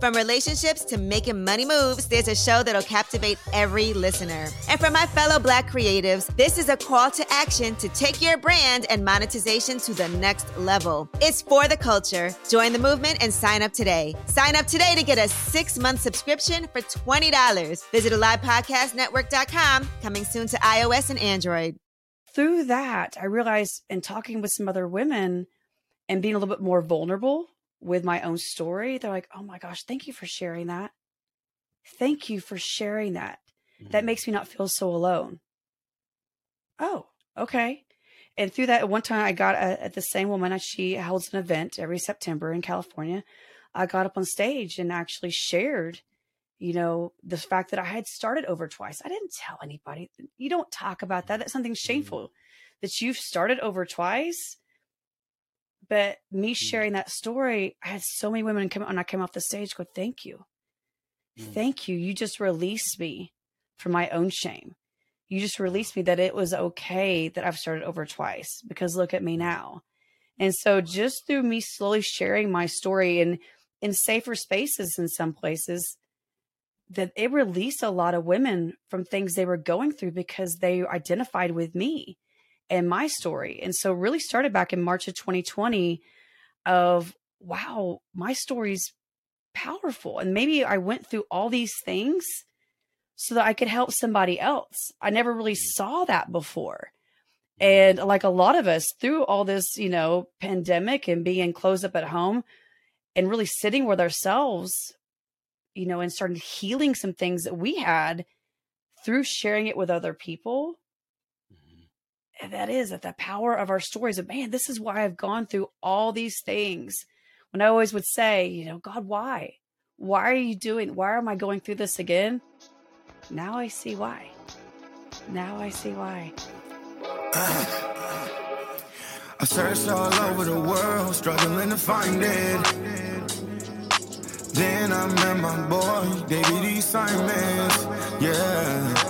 From relationships to making money moves, there's a show that'll captivate every listener. And for my fellow Black creatives, this is a call to action to take your brand and monetization to the next level. It's for the culture. Join the movement and sign up today. Sign up today to get a six month subscription for $20. Visit AlivePodcastNetwork.com, coming soon to iOS and Android. Android. Through that, I realized in talking with some other women and being a little bit more vulnerable with my own story, they're like, oh my gosh, thank you for sharing that. Thank you for sharing that. Mm-hmm. That makes me not feel so alone. Oh, okay. And through that, one time I got a, at the same woman, she holds an event every September in California. I got up on stage and actually shared you know, the fact that I had started over twice. I didn't tell anybody. You don't talk about that. That's something mm-hmm. shameful that you've started over twice. But me mm. sharing that story, I had so many women come when I came off the stage go, Thank you. Mm. Thank you. You just released me from my own shame. You just released me that it was okay that I've started over twice because look at me now. And so just through me slowly sharing my story and in safer spaces in some places, that it released a lot of women from things they were going through because they identified with me and my story. And so really started back in March of 2020 of wow, my story's powerful. And maybe I went through all these things so that I could help somebody else. I never really mm. saw that before. And like a lot of us through all this, you know, pandemic and being closed up at home and really sitting with ourselves you know, and started healing some things that we had through sharing it with other people. That is that the power of our stories of man, this is why I've gone through all these things. When I always would say, you know, God, why? Why are you doing why am I going through this again? Now I see why. Now I see why. I searched all over the world, struggling to find it. Then I met my boy, David E. Simons. Yeah,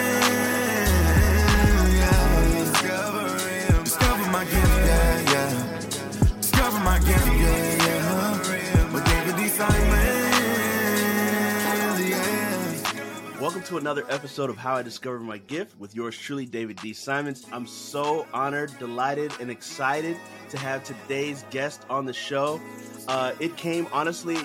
Welcome to another episode of How I Discovered My Gift with yours truly, David D. Simons. I'm so honored, delighted, and excited to have today's guest on the show. Uh, it came honestly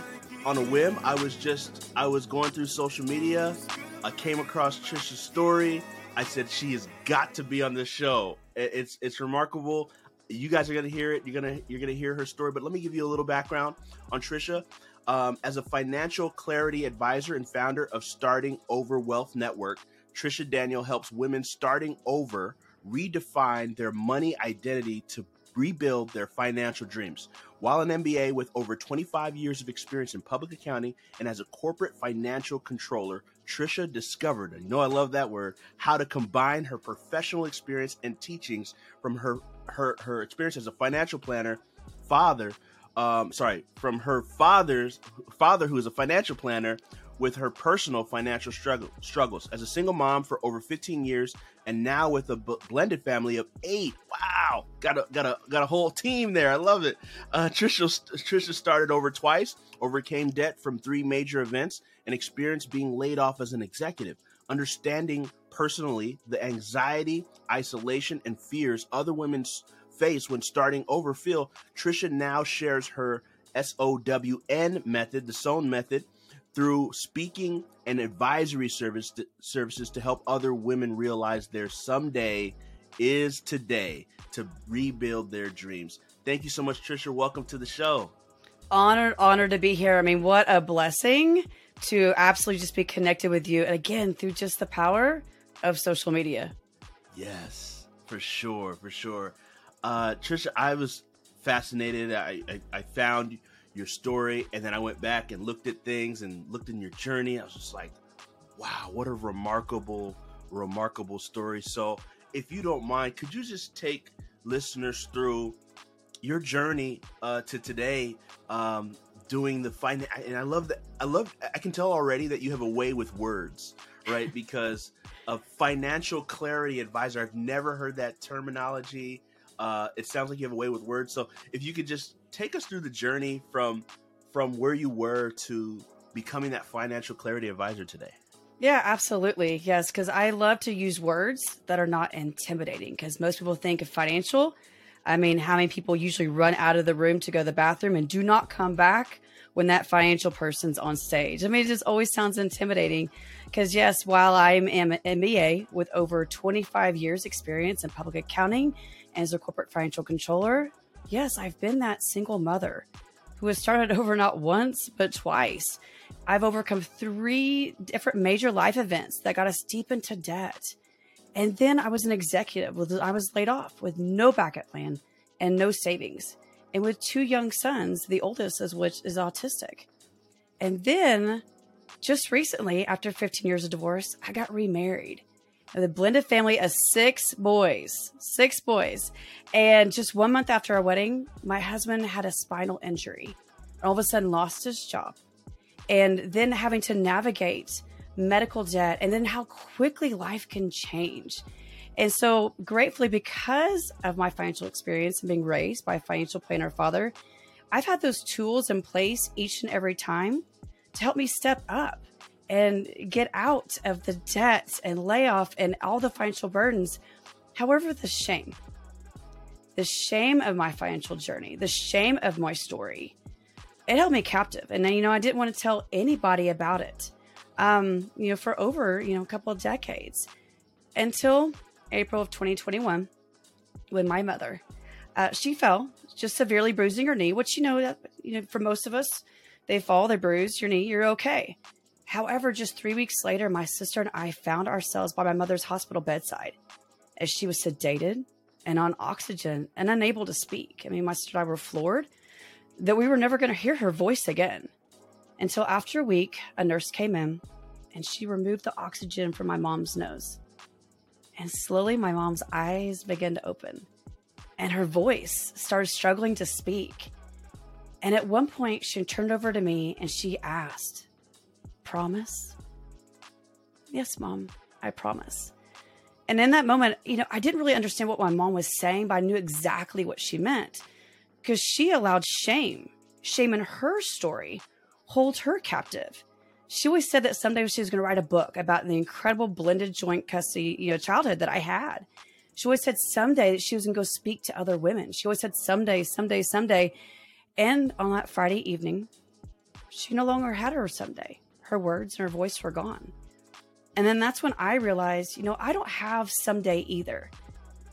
on a whim. I was just I was going through social media. I came across Trisha's story. I said she has got to be on this show. It's it's remarkable you guys are gonna hear it. You're gonna you're gonna hear her story. But let me give you a little background on Trisha. Um, as a financial clarity advisor and founder of Starting Over Wealth Network, Trisha Daniel helps women starting over redefine their money identity to rebuild their financial dreams. While an MBA with over 25 years of experience in public accounting and as a corporate financial controller, Trisha discovered, and you know I love that word, how to combine her professional experience and teachings from her her her experience as a financial planner, father, um, sorry, from her father's father who is a financial planner with her personal financial struggle, struggles as a single mom for over 15 years and now with a b- blended family of eight. Wow. Got a got a got a whole team there. I love it. Uh, trisha trisha started over twice overcame debt from three major events and experienced being laid off as an executive understanding personally the anxiety, isolation, and fears other women face when starting over Phil, Trisha now shares her SOWN method, the SOWN method, through speaking and advisory service to, services to help other women realize their someday is today to rebuild their dreams. Thank you so much, Trisha. Welcome to the show. Honored, honored to be here. I mean, what a blessing to absolutely just be connected with you. And again, through just the power of social media. Yes, for sure, for sure. Uh, Trisha, I was fascinated. I, I, I found your story, and then I went back and looked at things and looked in your journey. I was just like, Wow, what a remarkable, remarkable story. So, if you don't mind, could you just take listeners through your journey uh, to today, um, doing the finance? And I love that. I love. I can tell already that you have a way with words, right? Because a financial clarity advisor. I've never heard that terminology. Uh, it sounds like you have a way with words. So, if you could just take us through the journey from from where you were to becoming that financial clarity advisor today. Yeah, absolutely. Yes, because I love to use words that are not intimidating. Because most people think of financial. I mean, how many people usually run out of the room to go to the bathroom and do not come back when that financial person's on stage? I mean, it just always sounds intimidating. Because, yes, while I'm an MBA with over 25 years' experience in public accounting as a corporate financial controller, yes, I've been that single mother who has started over not once, but twice. I've overcome three different major life events that got us deep into debt. And then I was an executive. I was laid off with no backup plan and no savings. And with two young sons, the oldest of which is autistic. And then just recently, after 15 years of divorce, I got remarried. The blended family of six boys, six boys. And just one month after our wedding, my husband had a spinal injury and all of a sudden lost his job and then having to navigate medical debt and then how quickly life can change. And so, gratefully, because of my financial experience and being raised by a financial planner father, I've had those tools in place each and every time to help me step up and get out of the debts and layoff and all the financial burdens. However, the shame, the shame of my financial journey, the shame of my story, it held me captive. And then, you know, I didn't want to tell anybody about it, um, you know, for over, you know, a couple of decades until April of 2021 when my mother, uh, she fell just severely bruising her knee, which, you know, that, you know, for most of us, they fall, they bruise your knee, you're okay. However, just three weeks later, my sister and I found ourselves by my mother's hospital bedside as she was sedated and on oxygen and unable to speak. I mean, my sister and I were floored that we were never going to hear her voice again. Until after a week, a nurse came in and she removed the oxygen from my mom's nose. And slowly, my mom's eyes began to open and her voice started struggling to speak. And at one point, she turned over to me and she asked, Promise? Yes, mom, I promise. And in that moment, you know, I didn't really understand what my mom was saying, but I knew exactly what she meant because she allowed shame, shame in her story, hold her captive. She always said that someday she was going to write a book about the incredible blended joint custody, you know, childhood that I had. She always said someday that she was going to go speak to other women. She always said someday, someday, someday. And on that Friday evening, she no longer had her someday. Her words and her voice were gone. And then that's when I realized, you know, I don't have someday either.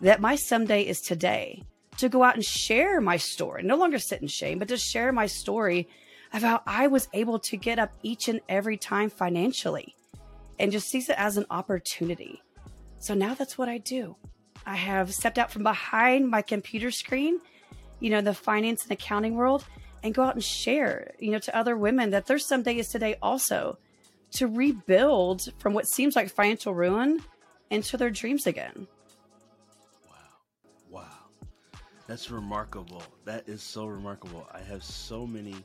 That my someday is today to go out and share my story, no longer sit in shame, but to share my story of how I was able to get up each and every time financially and just sees it as an opportunity. So now that's what I do. I have stepped out from behind my computer screen, you know, the finance and accounting world, and go out and share, you know, to other women that there's some days today also to rebuild from what seems like financial ruin into their dreams again. Wow. Wow. That's remarkable. That is so remarkable. I have so many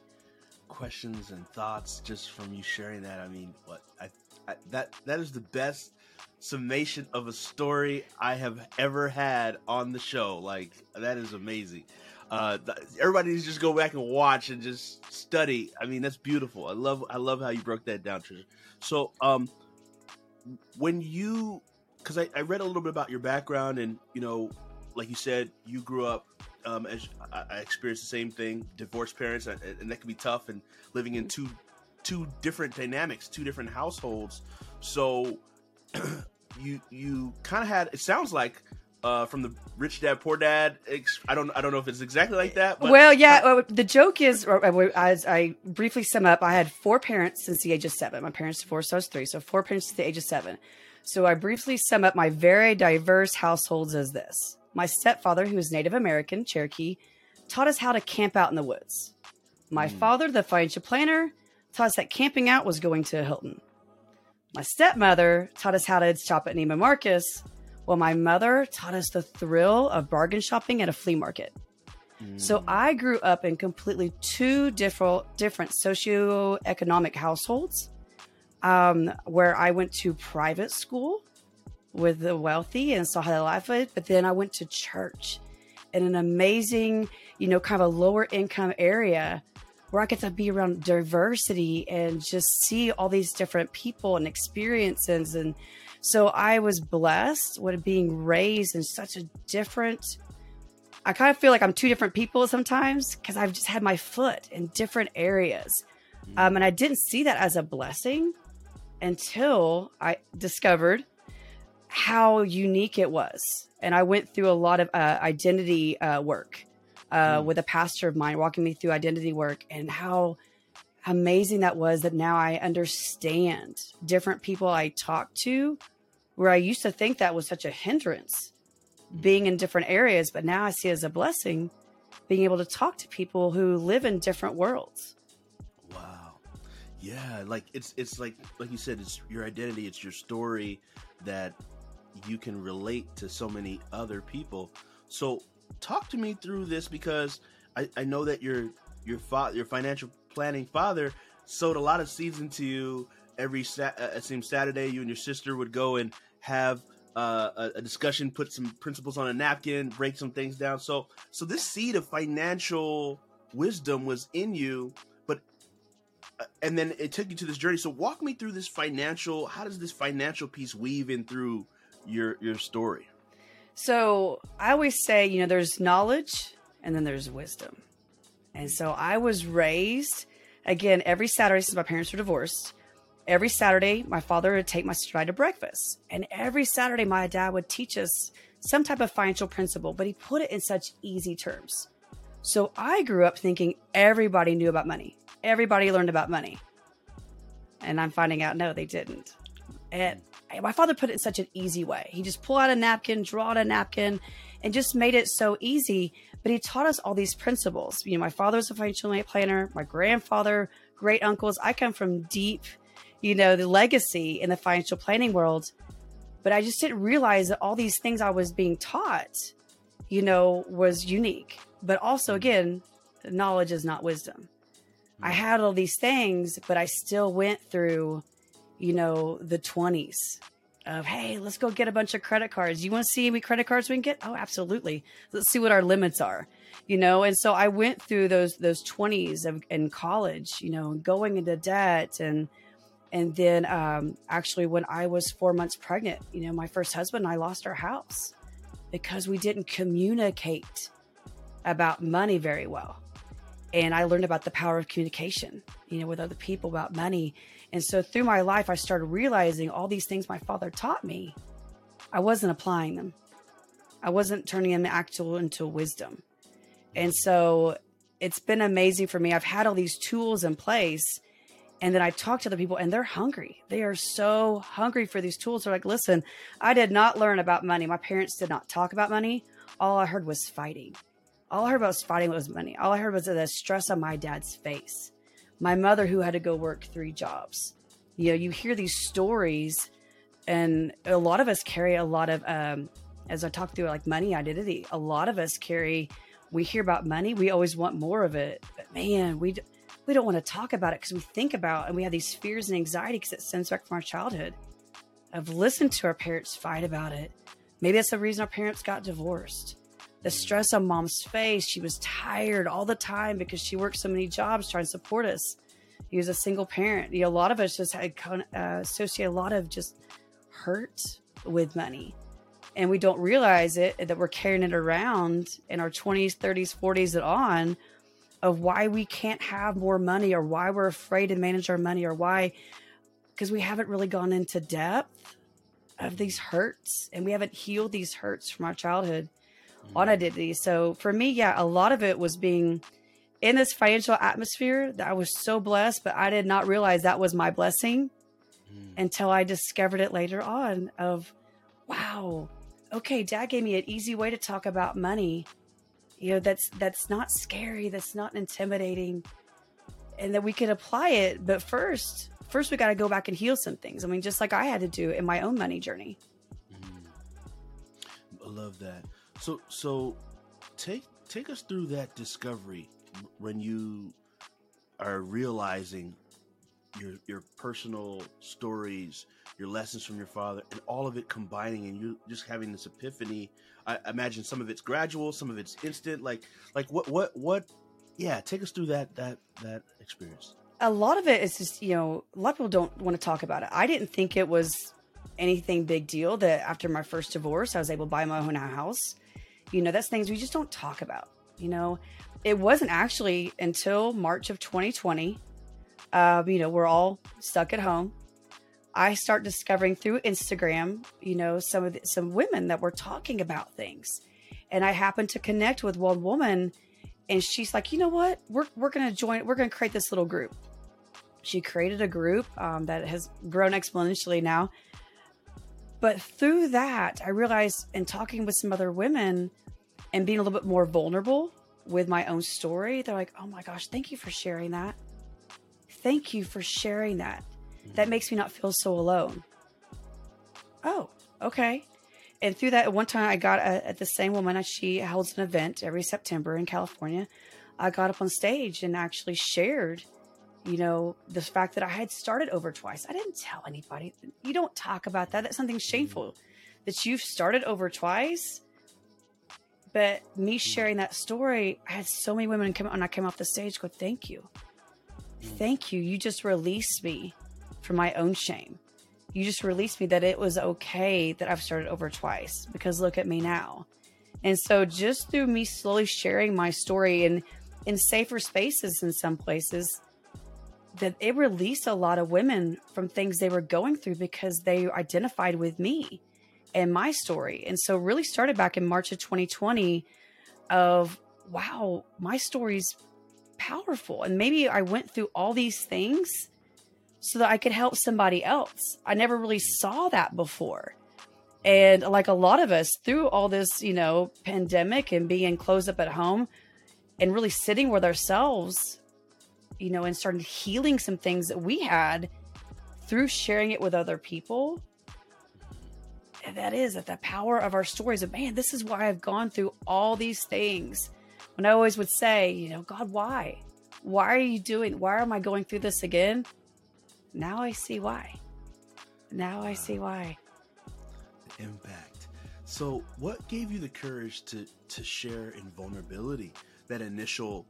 questions and thoughts just from you sharing that. I mean, what I, I that that is the best summation of a story I have ever had on the show. Like that is amazing. Uh, everybody needs just go back and watch and just study. I mean, that's beautiful. I love I love how you broke that down, Trisha. So, um, when you because I, I read a little bit about your background and you know like you said, you grew up um, as I, I experienced the same thing, divorced parents, and that can be tough. And living in two two different dynamics, two different households. So you you kind of had. It sounds like uh, from the rich dad poor dad. I don't I don't know if it's exactly like that. well, yeah. Uh, the joke is, as I briefly sum up, I had four parents since the age of seven. My parents divorced, so I was three. So four parents since the age of seven. So I briefly sum up my very diverse households as this my stepfather, who is Native American, Cherokee, taught us how to camp out in the woods. My mm. father, the financial planner, taught us that camping out was going to Hilton. My stepmother taught us how to shop at Neiman Marcus, while my mother taught us the thrill of bargain shopping at a flea market. So I grew up in completely two different different socioeconomic households, um, where I went to private school with the wealthy and saw how they life lived, but then I went to church in an amazing, you know, kind of a lower income area where I get to be around diversity and just see all these different people and experiences. And so I was blessed with being raised in such a different I kind of feel like I'm two different people sometimes because I've just had my foot in different areas. Um, and I didn't see that as a blessing until I discovered how unique it was. And I went through a lot of uh, identity uh, work uh, with a pastor of mine, walking me through identity work and how amazing that was that now I understand different people I talk to where I used to think that was such a hindrance being in different areas, but now I see it as a blessing being able to talk to people who live in different worlds. Wow. Yeah, like it's it's like like you said, it's your identity, it's your story that you can relate to so many other people. So talk to me through this because I, I know that your your father your financial planning father sowed a lot of seeds into you every sa- uh, it seems Saturday you and your sister would go and have uh, a, a discussion, put some principles on a napkin, break some things down. So, so this seed of financial wisdom was in you, but uh, and then it took you to this journey. So, walk me through this financial. How does this financial piece weave in through your your story? So I always say, you know, there's knowledge and then there's wisdom. And so I was raised again every Saturday since my parents were divorced. Every Saturday, my father would take my sister to breakfast. And every Saturday, my dad would teach us some type of financial principle, but he put it in such easy terms. So I grew up thinking everybody knew about money, everybody learned about money. And I'm finding out, no, they didn't. And my father put it in such an easy way. He just pulled out a napkin, draw out a napkin, and just made it so easy. But he taught us all these principles. You know, my father was a financial planner, my grandfather, great uncles. I come from deep, you know, the legacy in the financial planning world. But I just didn't realize that all these things I was being taught, you know, was unique. But also, again, knowledge is not wisdom. I mm. had all these things, but I still went through you know, the 20s of, hey, let's go get a bunch of credit cards. You want to see any credit cards we can get? Oh, absolutely. Let's see what our limits are, you know? And so I went through those, those 20s of, in college, you know, going into debt and, and then um, actually when I was four months pregnant, you know, my first husband and I lost our house because we didn't communicate about money very well. And I learned about the power of communication, you know, with other people about money and so through my life, I started realizing all these things my father taught me. I wasn't applying them. I wasn't turning them actual into wisdom. And so it's been amazing for me. I've had all these tools in place. And then I talk to other people and they're hungry. They are so hungry for these tools. They're like, listen, I did not learn about money. My parents did not talk about money. All I heard was fighting. All I heard about was fighting was money. All I heard was the stress on my dad's face my mother who had to go work three jobs. You know, you hear these stories, and a lot of us carry a lot of, um, as I talk through like money identity, a lot of us carry, we hear about money, we always want more of it. But man, we, we don't want to talk about it because we think about and we have these fears and anxiety because it stems back from our childhood. I've listened to our parents fight about it. Maybe that's the reason our parents got divorced the stress on mom's face. She was tired all the time because she worked so many jobs trying to support us. He was a single parent. You know, a lot of us just had uh, associate a lot of just hurt with money. And we don't realize it that we're carrying it around in our 20s, 30s, 40s, and on of why we can't have more money or why we're afraid to manage our money or why, because we haven't really gone into depth of these hurts and we haven't healed these hurts from our childhood on identity. So for me, yeah, a lot of it was being in this financial atmosphere that I was so blessed, but I did not realize that was my blessing mm. until I discovered it later on of wow, okay, dad gave me an easy way to talk about money. You know, that's that's not scary, that's not intimidating, and that we could apply it. But first, first we got to go back and heal some things. I mean, just like I had to do in my own money journey. Mm. I love that. So, so take take us through that discovery when you are realizing your your personal stories, your lessons from your father, and all of it combining, and you just having this epiphany. I imagine some of it's gradual, some of it's instant. Like, like what, what, what? Yeah, take us through that that that experience. A lot of it is just you know a lot of people don't want to talk about it. I didn't think it was anything big deal that after my first divorce I was able to buy my own house. You know, that's things we just don't talk about. You know, it wasn't actually until March of 2020 um, you know, we're all stuck at home. I start discovering through Instagram, you know, some of the, some women that were talking about things, and I happened to connect with one woman, and she's like, you know what, we're we're gonna join, we're gonna create this little group. She created a group um, that has grown exponentially now. But through that, I realized in talking with some other women and being a little bit more vulnerable with my own story, they're like, oh my gosh, thank you for sharing that Thank you for sharing that. That makes me not feel so alone. Oh, okay. And through that, one time I got at the same woman, uh, she holds an event every September in California. I got up on stage and actually shared, you know, the fact that I had started over twice. I didn't tell anybody. You don't talk about that. That's something mm-hmm. shameful that you've started over twice. But me mm-hmm. sharing that story, I had so many women come when I came off the stage go, thank you. Thank you. You just released me from my own shame. You just released me that it was okay that I've started over twice because look at me now. And so just through me slowly sharing my story and in safer spaces in some places, that it released a lot of women from things they were going through because they identified with me and my story. And so really started back in March of 2020 of wow, my story's powerful. And maybe I went through all these things so that I could help somebody else. I never really saw that before. And like a lot of us, through all this, you know, pandemic and being closed up at home and really sitting with ourselves, you know, and started healing some things that we had through sharing it with other people. And that is that the power of our stories of man, this is why I've gone through all these things when I always would say, you know, God, why? Why are you doing? Why am I going through this again? Now I see why. Now I see why. The impact. So, what gave you the courage to to share in vulnerability? That initial,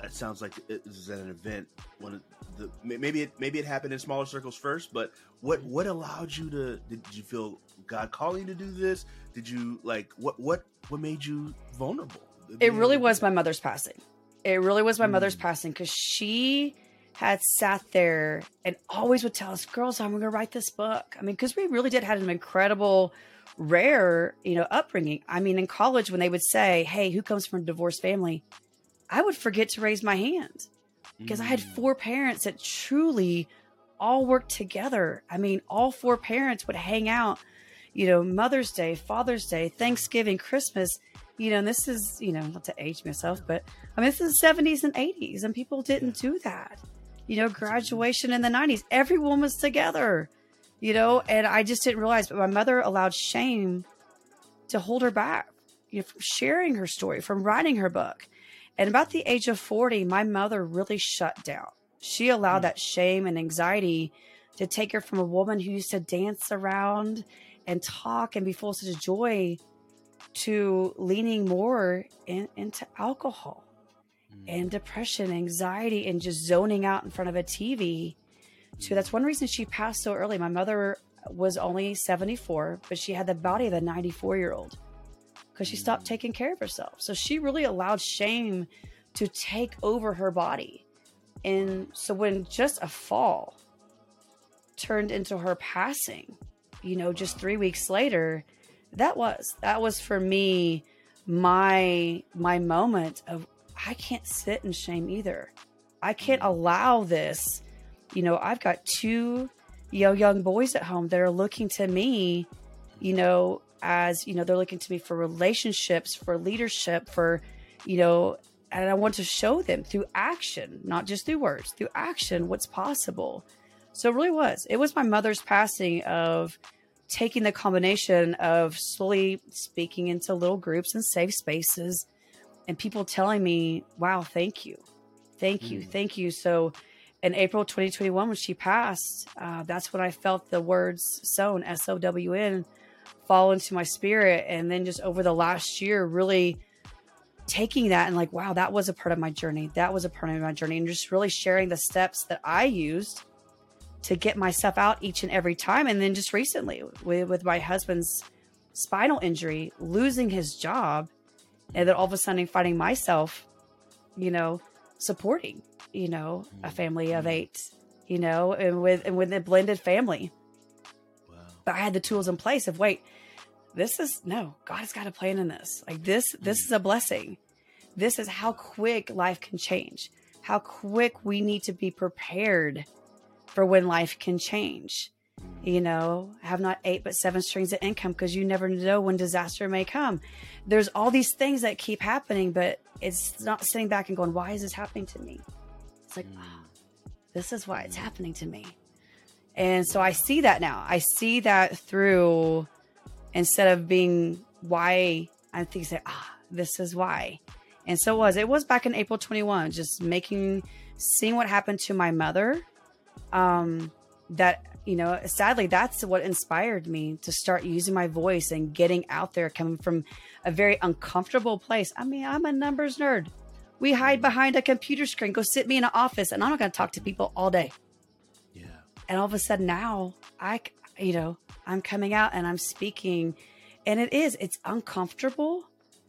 that sounds like it was at an event. One the maybe it maybe it happened in smaller circles first, but what what allowed you to? Did you feel God calling to do this? Did you like what what what made you vulnerable? It really was my mother's passing. It really was my mm. mother's passing because she had sat there and always would tell us, girls, I'm going to write this book. I mean, because we really did have an incredible, rare, you know, upbringing. I mean, in college, when they would say, hey, who comes from a divorced family? I would forget to raise my hand because mm. I had mm. four parents that truly all worked together. I mean, all four parents would hang out, you know, Mother's Day, Father's Day, Thanksgiving, Christmas you know, and this is, you know, not to age myself, but I mean, this is the 70s and 80s, and people didn't do that. You know, graduation in the 90s, everyone was together, you know, and I just didn't realize, but my mother allowed shame to hold her back, you know, from sharing her story, from writing her book. And about the age of 40, my mother really shut down. She allowed mm. that shame and anxiety to take her from a woman who used to dance around and talk and be full of such joy to leaning more in, into alcohol mm. and depression, anxiety, and just zoning out in front of a TV. So that's one reason she passed so early. My mother was only 74, but she had the body of a 94 year old because she stopped mm. taking care of herself. So she really allowed shame to take over her body. And so when just a fall turned into her passing, you know, just three weeks later, that was that was for me my my moment of I can't sit in shame either. I can't mm-hmm. allow this. You know, I've got two young young boys at home that are looking to me, you know, as you know, they're looking to me for relationships, for leadership, for you know, and I want to show them through action, not just through words, through action, what's possible. So it really was. It was my mother's passing of taking the combination of slowly speaking into little groups and safe spaces and people telling me, wow, thank you. Thank you. Mm. Thank you. So in April 2021, when she passed, uh, that's when I felt the words sown, S O W N, fall into my spirit. And then just over the last year, really taking that and like, wow, that was a part of my journey. That was a part of my journey. And just really sharing the steps that I used to get myself out each and every time. And then just recently with, with my husband's spinal injury, losing his job, and then all of a sudden finding myself, you know, supporting, you know, a mm-hmm. family of mm-hmm. eight, you know, and with and with a blended family. Wow. But I had the tools in place of wait, this is no, God has got a plan in this. Like this, this is a blessing. This is how quick life can change. How quick we need to be prepared for when life can change. You know, have not eight but seven streams of income because you never know when disaster may come. There's all these things that keep happening, but it's not sitting back and going, why is this happening to me? It's like, oh, this is why it's happening to me. And so I see that now. I see that through instead of being why? I think say, ah, this is why. And so it was. It was back in April 21, just making seeing what happened to my mother um, that you know sadly that's what inspired me to start using my voice and getting out there coming from a very uncomfortable place. I mean i'm a numbers nerd. We hide behind a computer screen. Go sit me in an office and i'm not going to talk to people all day. Yeah. And all of a sudden now i you know i'm coming out and i'm speaking and it is it's uncomfortable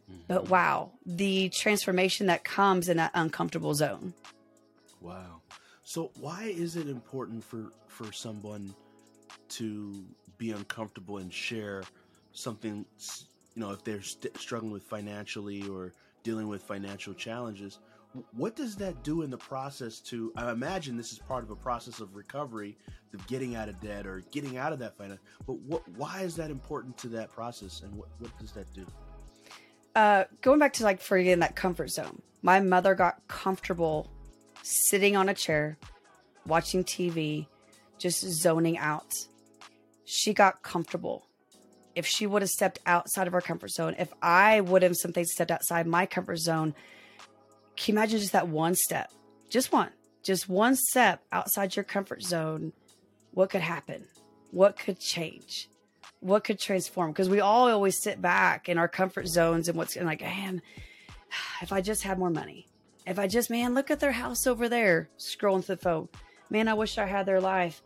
mm-hmm. but wow the transformation that comes in that uncomfortable zone wow so why is it important for for someone to be uncomfortable and share something you know if they're st- struggling with financially or dealing with financial challenges what does that do in the process to i imagine this is part of a process of recovery of getting out of debt or getting out of that finance but what why is that important to that process and what, what does that do uh, going back to like for in that comfort zone my mother got comfortable sitting on a chair, watching TV, just zoning out. She got comfortable. If she would have stepped outside of our comfort zone, if I would have something stepped outside my comfort zone, can you imagine just that one step? Just one, just one step outside your comfort zone. What could happen? What could change? What could transform? Because we all always sit back in our comfort zones and what's like, man, if I just had more money, if I just, man, look at their house over there, scrolling through the phone. Man, I wish I had their life.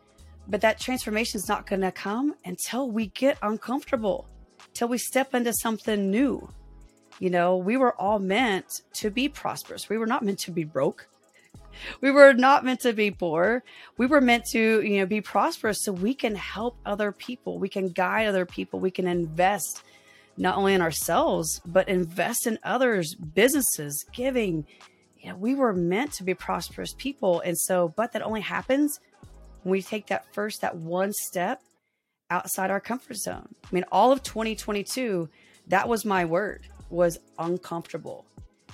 But that transformation is not going to come until we get uncomfortable, till we step into something new. You know, we were all meant to be prosperous. We were not meant to be broke. We were not meant to be poor. We were meant to, you know, be prosperous so we can help other people. We can guide other people. We can invest not only in ourselves, but invest in others, businesses, giving, you know, we were meant to be prosperous people. And so, but that only happens when we take that first, that one step outside our comfort zone. I mean, all of 2022, that was my word, was uncomfortable.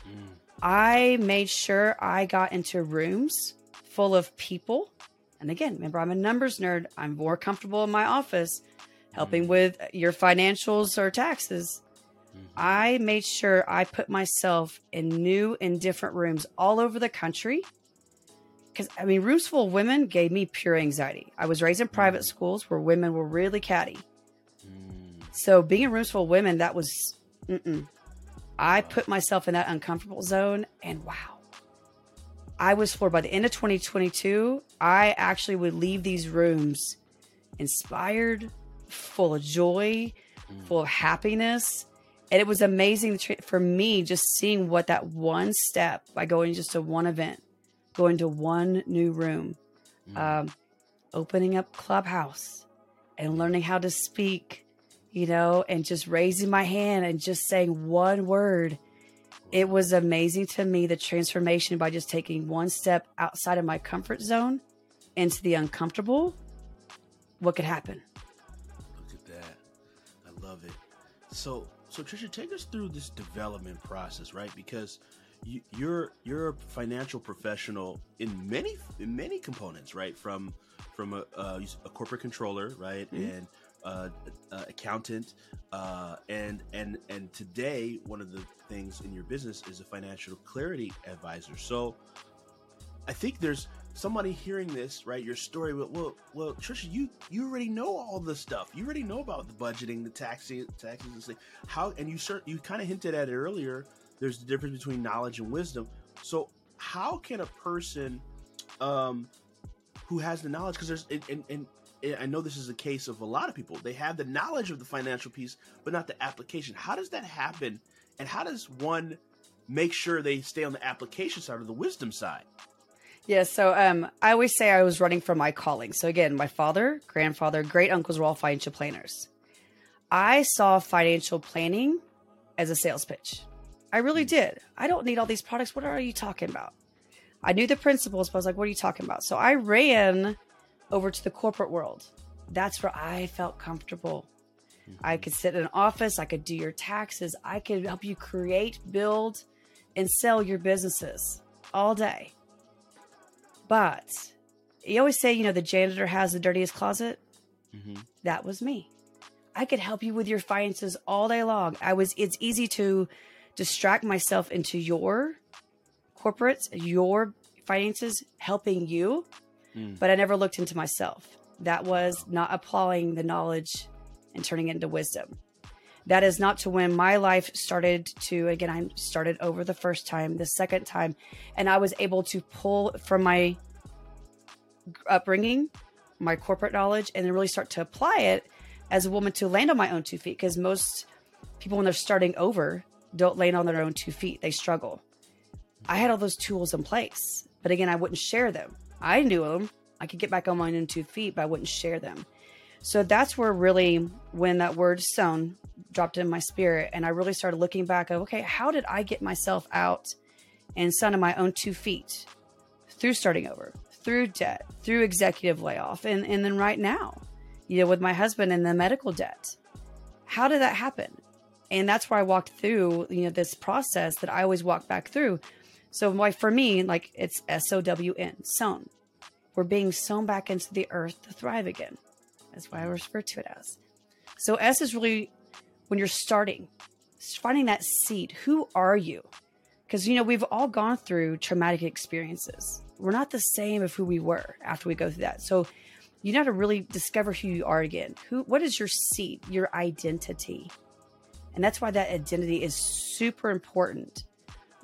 Mm. I made sure I got into rooms full of people. And again, remember, I'm a numbers nerd. I'm more comfortable in my office helping mm. with your financials or taxes Mm-hmm. I made sure I put myself in new and different rooms all over the country. Because, I mean, rooms full of women gave me pure anxiety. I was raised in private mm. schools where women were really catty. Mm. So, being in rooms full of women, that was, mm-mm. I put myself in that uncomfortable zone, and wow. I was floored. By the end of 2022, I actually would leave these rooms inspired, full of joy, mm. full of happiness and it was amazing for me just seeing what that one step by going just to one event, going to one new room, mm. um, opening up Clubhouse and learning how to speak, you know, and just raising my hand and just saying one word. It was amazing to me the transformation by just taking one step outside of my comfort zone into the uncomfortable. What could happen? Look at that. I love it. So, so Trisha, take us through this development process, right? Because you, you're you're a financial professional in many in many components, right? From from a, a, a corporate controller, right, mm-hmm. and uh, uh, accountant, uh, and and and today one of the things in your business is a financial clarity advisor. So, I think there's somebody hearing this, right? Your story, well, well, well, Trisha, you you already know all this stuff. You already know about the budgeting, the taxing, taxes, and. How and you cert, you kind of hinted at it earlier. There's the difference between knowledge and wisdom. So, how can a person um, who has the knowledge, because there's and, and I know this is a case of a lot of people. They have the knowledge of the financial piece, but not the application. How does that happen? And how does one make sure they stay on the application side or the wisdom side? Yeah, so um, I always say I was running from my calling. So again, my father, grandfather, great uncles were all financial planners. I saw financial planning as a sales pitch. I really did. I don't need all these products. What are you talking about? I knew the principles, but I was like, what are you talking about? So I ran over to the corporate world. That's where I felt comfortable. Mm-hmm. I could sit in an office, I could do your taxes, I could help you create, build, and sell your businesses all day. But you always say, you know, the janitor has the dirtiest closet. Mm-hmm. That was me. I could help you with your finances all day long. I was, it's easy to distract myself into your corporates, your finances, helping you mm. but I never looked into myself. That was not applying the knowledge and turning it into wisdom. That is not to when my life started to, again, I started over the first time, the second time, and I was able to pull from my upbringing, my corporate knowledge, and then really start to apply it as a woman to land on my own two feet. Because most people, when they're starting over, don't land on their own two feet, they struggle. I had all those tools in place, but again, I wouldn't share them. I knew them. I could get back on my own two feet, but I wouldn't share them. So that's where really, when that word sown dropped in my spirit, and I really started looking back of, okay, how did I get myself out and son on my own two feet through starting over, through debt, through executive layoff, and, and then right now, you know, with my husband and the medical debt. How did that happen? And that's where I walked through, you know, this process that I always walk back through so why for me, like it's S O W N, sown. We're being sown back into the earth to thrive again. That's why I refer to it as. So S is really when you're starting, finding that seed. Who are you? Because you know we've all gone through traumatic experiences. We're not the same of who we were after we go through that. So you know to really discover who you are again. Who? What is your seed? Your identity. And that's why that identity is super important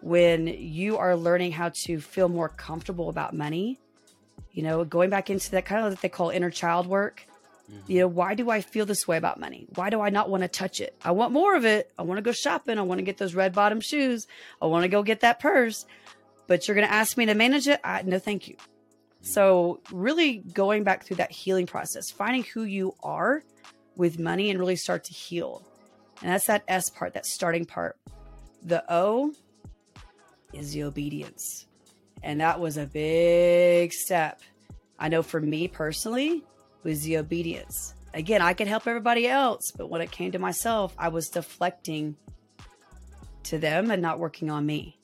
when you are learning how to feel more comfortable about money, you know, going back into that kind of what they call inner child work. Mm-hmm. You know, why do I feel this way about money? Why do I not want to touch it? I want more of it. I want to go shopping. I want to get those red bottom shoes. I want to go get that purse. But you're going to ask me to manage it? I, no, thank you. Mm-hmm. So, really going back through that healing process, finding who you are with money and really start to heal. And that's that S part, that starting part. The O is the obedience. And that was a big step. I know for me personally, was the obedience. Again, I could help everybody else, but when it came to myself, I was deflecting to them and not working on me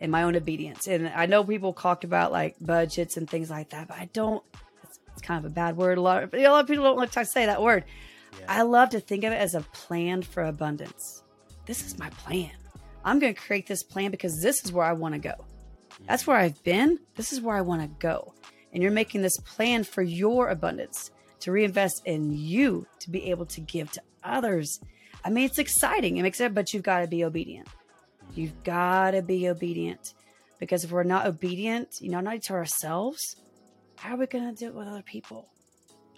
and my own obedience. And I know people talked about like budgets and things like that, but I don't. It's, it's kind of a bad word. A lot, of, a lot of people don't like to say that word. Yeah. I love to think of it as a plan for abundance. This is my plan. I'm going to create this plan because this is where I want to go. That's where I've been. This is where I want to go. And you're making this plan for your abundance to reinvest in you to be able to give to others. I mean, it's exciting. It makes it, but you've got to be obedient. You've got to be obedient because if we're not obedient, you know, not to ourselves, how are we going to do it with other people?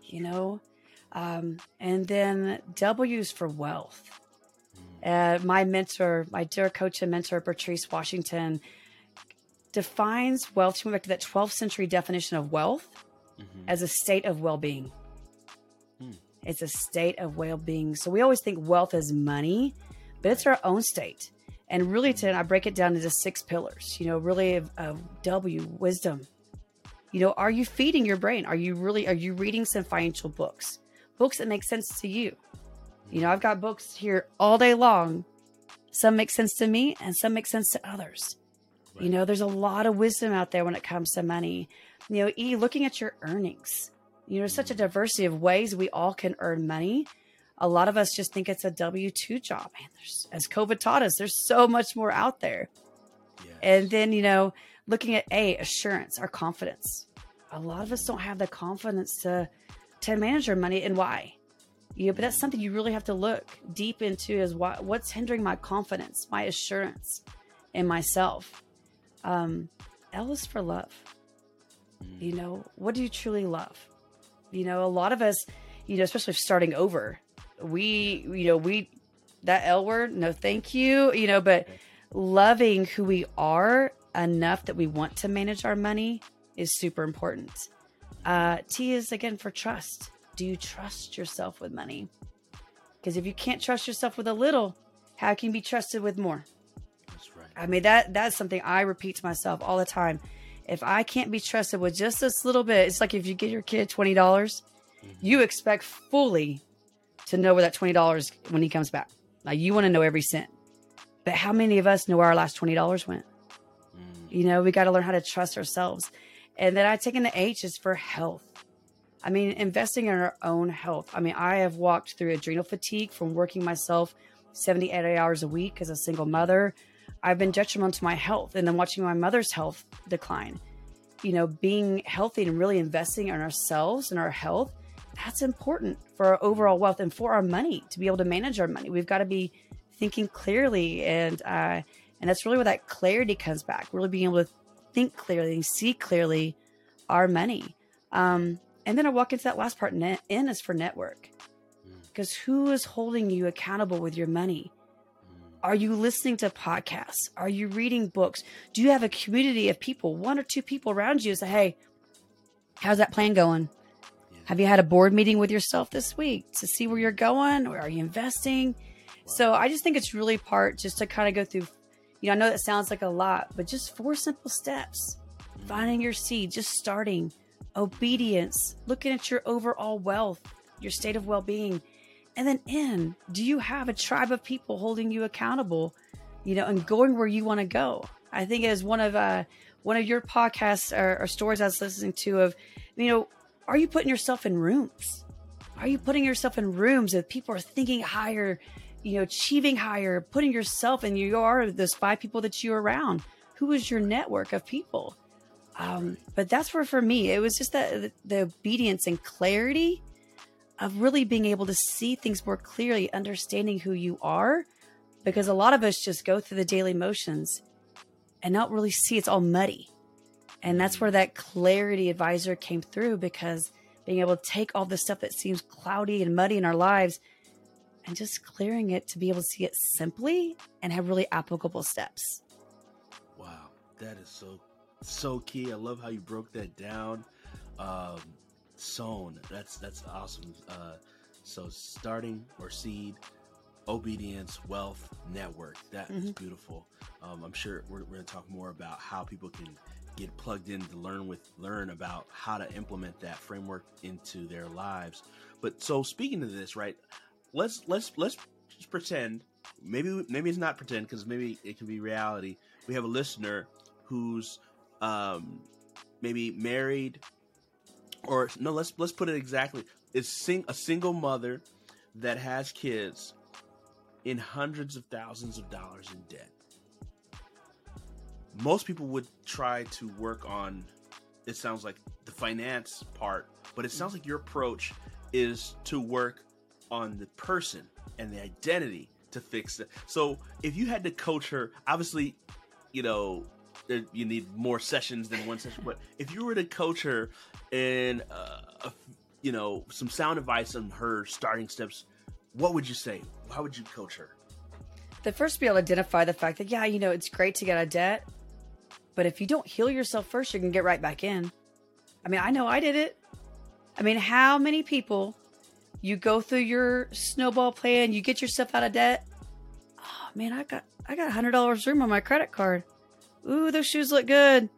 You know? Um, and then W's for wealth. Uh, my mentor, my dear coach and mentor, Patrice Washington, defines wealth. She went back to that 12th century definition of wealth mm-hmm. as a state of well being. Hmm. It's a state of well being. So we always think wealth is money, but it's our own state. And really, to I break it down into six pillars. You know, really of, of W, wisdom. You know, are you feeding your brain? Are you really are you reading some financial books? Books that make sense to you. You know, I've got books here all day long. Some make sense to me and some make sense to others. Right. You know, there's a lot of wisdom out there when it comes to money. You know, E, looking at your earnings, you know, such a mm. diversity of ways we all can earn money. A lot of us just think it's a W 2 job. Man, there's, as COVID taught us, there's so much more out there. Yes. And then, you know, looking at A, assurance, our confidence. A lot of us don't have the confidence to to manage our money and why. Yeah, but that's something you really have to look deep into is what what's hindering my confidence, my assurance in myself. Um, L is for love. Mm. You know, what do you truly love? You know, a lot of us, you know, especially starting over, we, you know, we, that L word, no thank you, you know, but loving who we are enough that we want to manage our money is super important. Uh, T is again for trust. Do you trust yourself with money? Because if you can't trust yourself with a little, how can you be trusted with more? That's right. I mean that that's something I repeat to myself all the time. If I can't be trusted with just this little bit, it's like if you give your kid twenty dollars, mm-hmm. you expect fully to know where that twenty dollars when he comes back. Now you want to know every cent. But how many of us know where our last twenty dollars went? Mm. You know, we got to learn how to trust ourselves. And then I take in the H is for health. I mean, investing in our own health. I mean, I have walked through adrenal fatigue from working myself 78 hours a week as a single mother. I've been detrimental to my health and then watching my mother's health decline. You know, being healthy and really investing in ourselves and our health, that's important for our overall wealth and for our money to be able to manage our money. We've got to be thinking clearly and uh and that's really where that clarity comes back. Really being able to think clearly, and see clearly our money. Um, and then I walk into that last part. Net, N is for network, because mm. who is holding you accountable with your money? Mm. Are you listening to podcasts? Are you reading books? Do you have a community of people, one or two people around you? Say, hey, how's that plan going? Yeah. Have you had a board meeting with yourself this week to see where you're going, or are you investing? Wow. So I just think it's really part just to kind of go through you know, I know that sounds like a lot, but just four simple steps finding your seed, just starting, obedience, looking at your overall wealth, your state of well being. And then, in, do you have a tribe of people holding you accountable, you know, and going where you want to go? I think is one of uh, one of your podcasts or, or stories I was listening to of, you know, are you putting yourself in rooms? Are you putting yourself in rooms that people are thinking higher, you know, achieving higher, putting yourself and you are those five people that you're around. Who is your network of people? Um, but that's where for me, it was just the, the obedience and clarity of really being able to see things more clearly, understanding who you are. Because a lot of us just go through the daily motions and not really see it's all muddy. And that's where that clarity advisor came through because being able to take all the stuff that seems cloudy and muddy in our lives and just clearing it to be able to see it simply and have really applicable steps. Wow, that is so so key. I love how you broke that down. Um, sown, that's that's awesome. Uh, so starting or seed, obedience, wealth, network. That mm-hmm. is beautiful. Um, I'm sure we're, we're going to talk more about how people can get plugged in to learn with learn about how to implement that framework into their lives. But so speaking of this, right? let's let's let's just pretend maybe maybe it's not pretend because maybe it can be reality. We have a listener who's um maybe married or no let's let's put it exactly it's sing, a single mother that has kids in hundreds of thousands of dollars in debt most people would try to work on it sounds like the finance part but it sounds like your approach is to work on the person and the identity to fix it. So if you had to coach her, obviously, you know, you need more sessions than one session. But if you were to coach her in, uh, you know, some sound advice on her starting steps, what would you say? How would you coach her? The first, be able to identify the fact that yeah, you know, it's great to get out of debt, but if you don't heal yourself first, you can get right back in. I mean, I know I did it. I mean, how many people you go through your snowball plan, you get yourself out of debt. Oh man, I got I got a hundred dollars room on my credit card. Ooh, those shoes look good.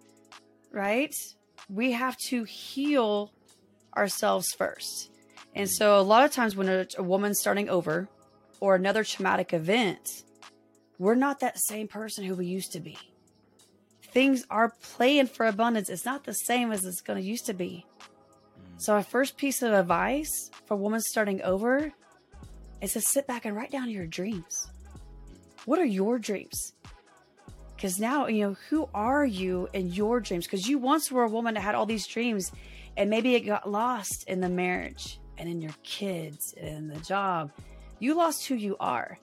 Right? We have to heal ourselves first. And so a lot of times when a, a woman's starting over or another traumatic event, we're not that same person who we used to be. things are playing for abundance. It's not the same as it's going to used to be. Mm. So, our first piece of advice for women starting over is to sit back and write down your dreams. What are your dreams? Because now, you know, who are you in your dreams? Because you once were a woman that had all these dreams and maybe it got lost in the marriage and in your kids and the job. You lost who you are.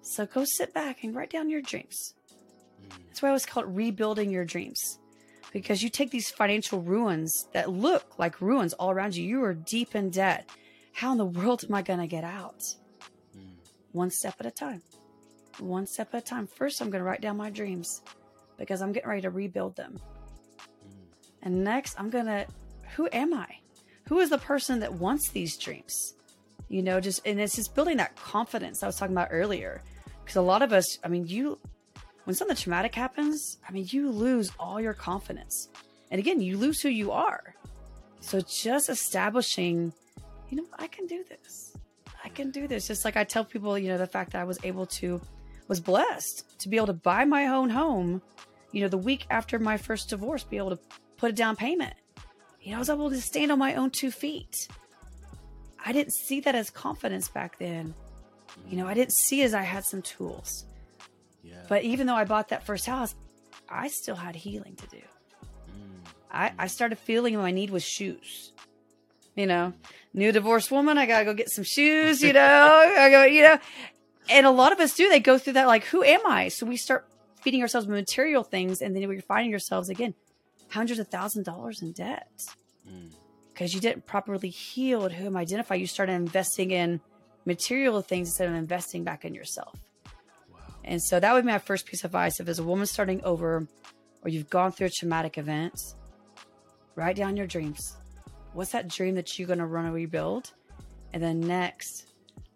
So go sit back and write down your dreams. That's why I always call it rebuilding your dreams. Because you take these financial ruins that look like ruins all around you. You are deep in debt. How in the world am I going to get out? Mm. One step at a time. One step at a time. First, I'm going to write down my dreams because I'm getting ready to rebuild them. Mm. And next, I'm going to, who am I? Who is the person that wants these dreams? You know, just, and it's just building that confidence I was talking about earlier. Because a lot of us, I mean, you, when something traumatic happens, I mean, you lose all your confidence. And again, you lose who you are. So just establishing, you know, I can do this. I can do this. Just like I tell people, you know, the fact that I was able to, was blessed to be able to buy my own home, you know, the week after my first divorce, be able to put a down payment. You know, I was able to stand on my own two feet. I didn't see that as confidence back then. You know, I didn't see as I had some tools. Yeah. But even though I bought that first house, I still had healing to do. Mm. I, I started feeling my need was shoes. You know, new divorced woman, I gotta go get some shoes, you know, I go, you know. And a lot of us do, they go through that like, who am I? So we start feeding ourselves with material things and then we're finding ourselves again hundreds of thousand dollars in debt Mm. because you didn't properly heal who am I identify. You started investing in material things instead of investing back in yourself. Wow. And so that would be my first piece of advice. If there's a woman starting over or you've gone through a traumatic event, write down your dreams. What's that dream that you're going to run and rebuild? And then next,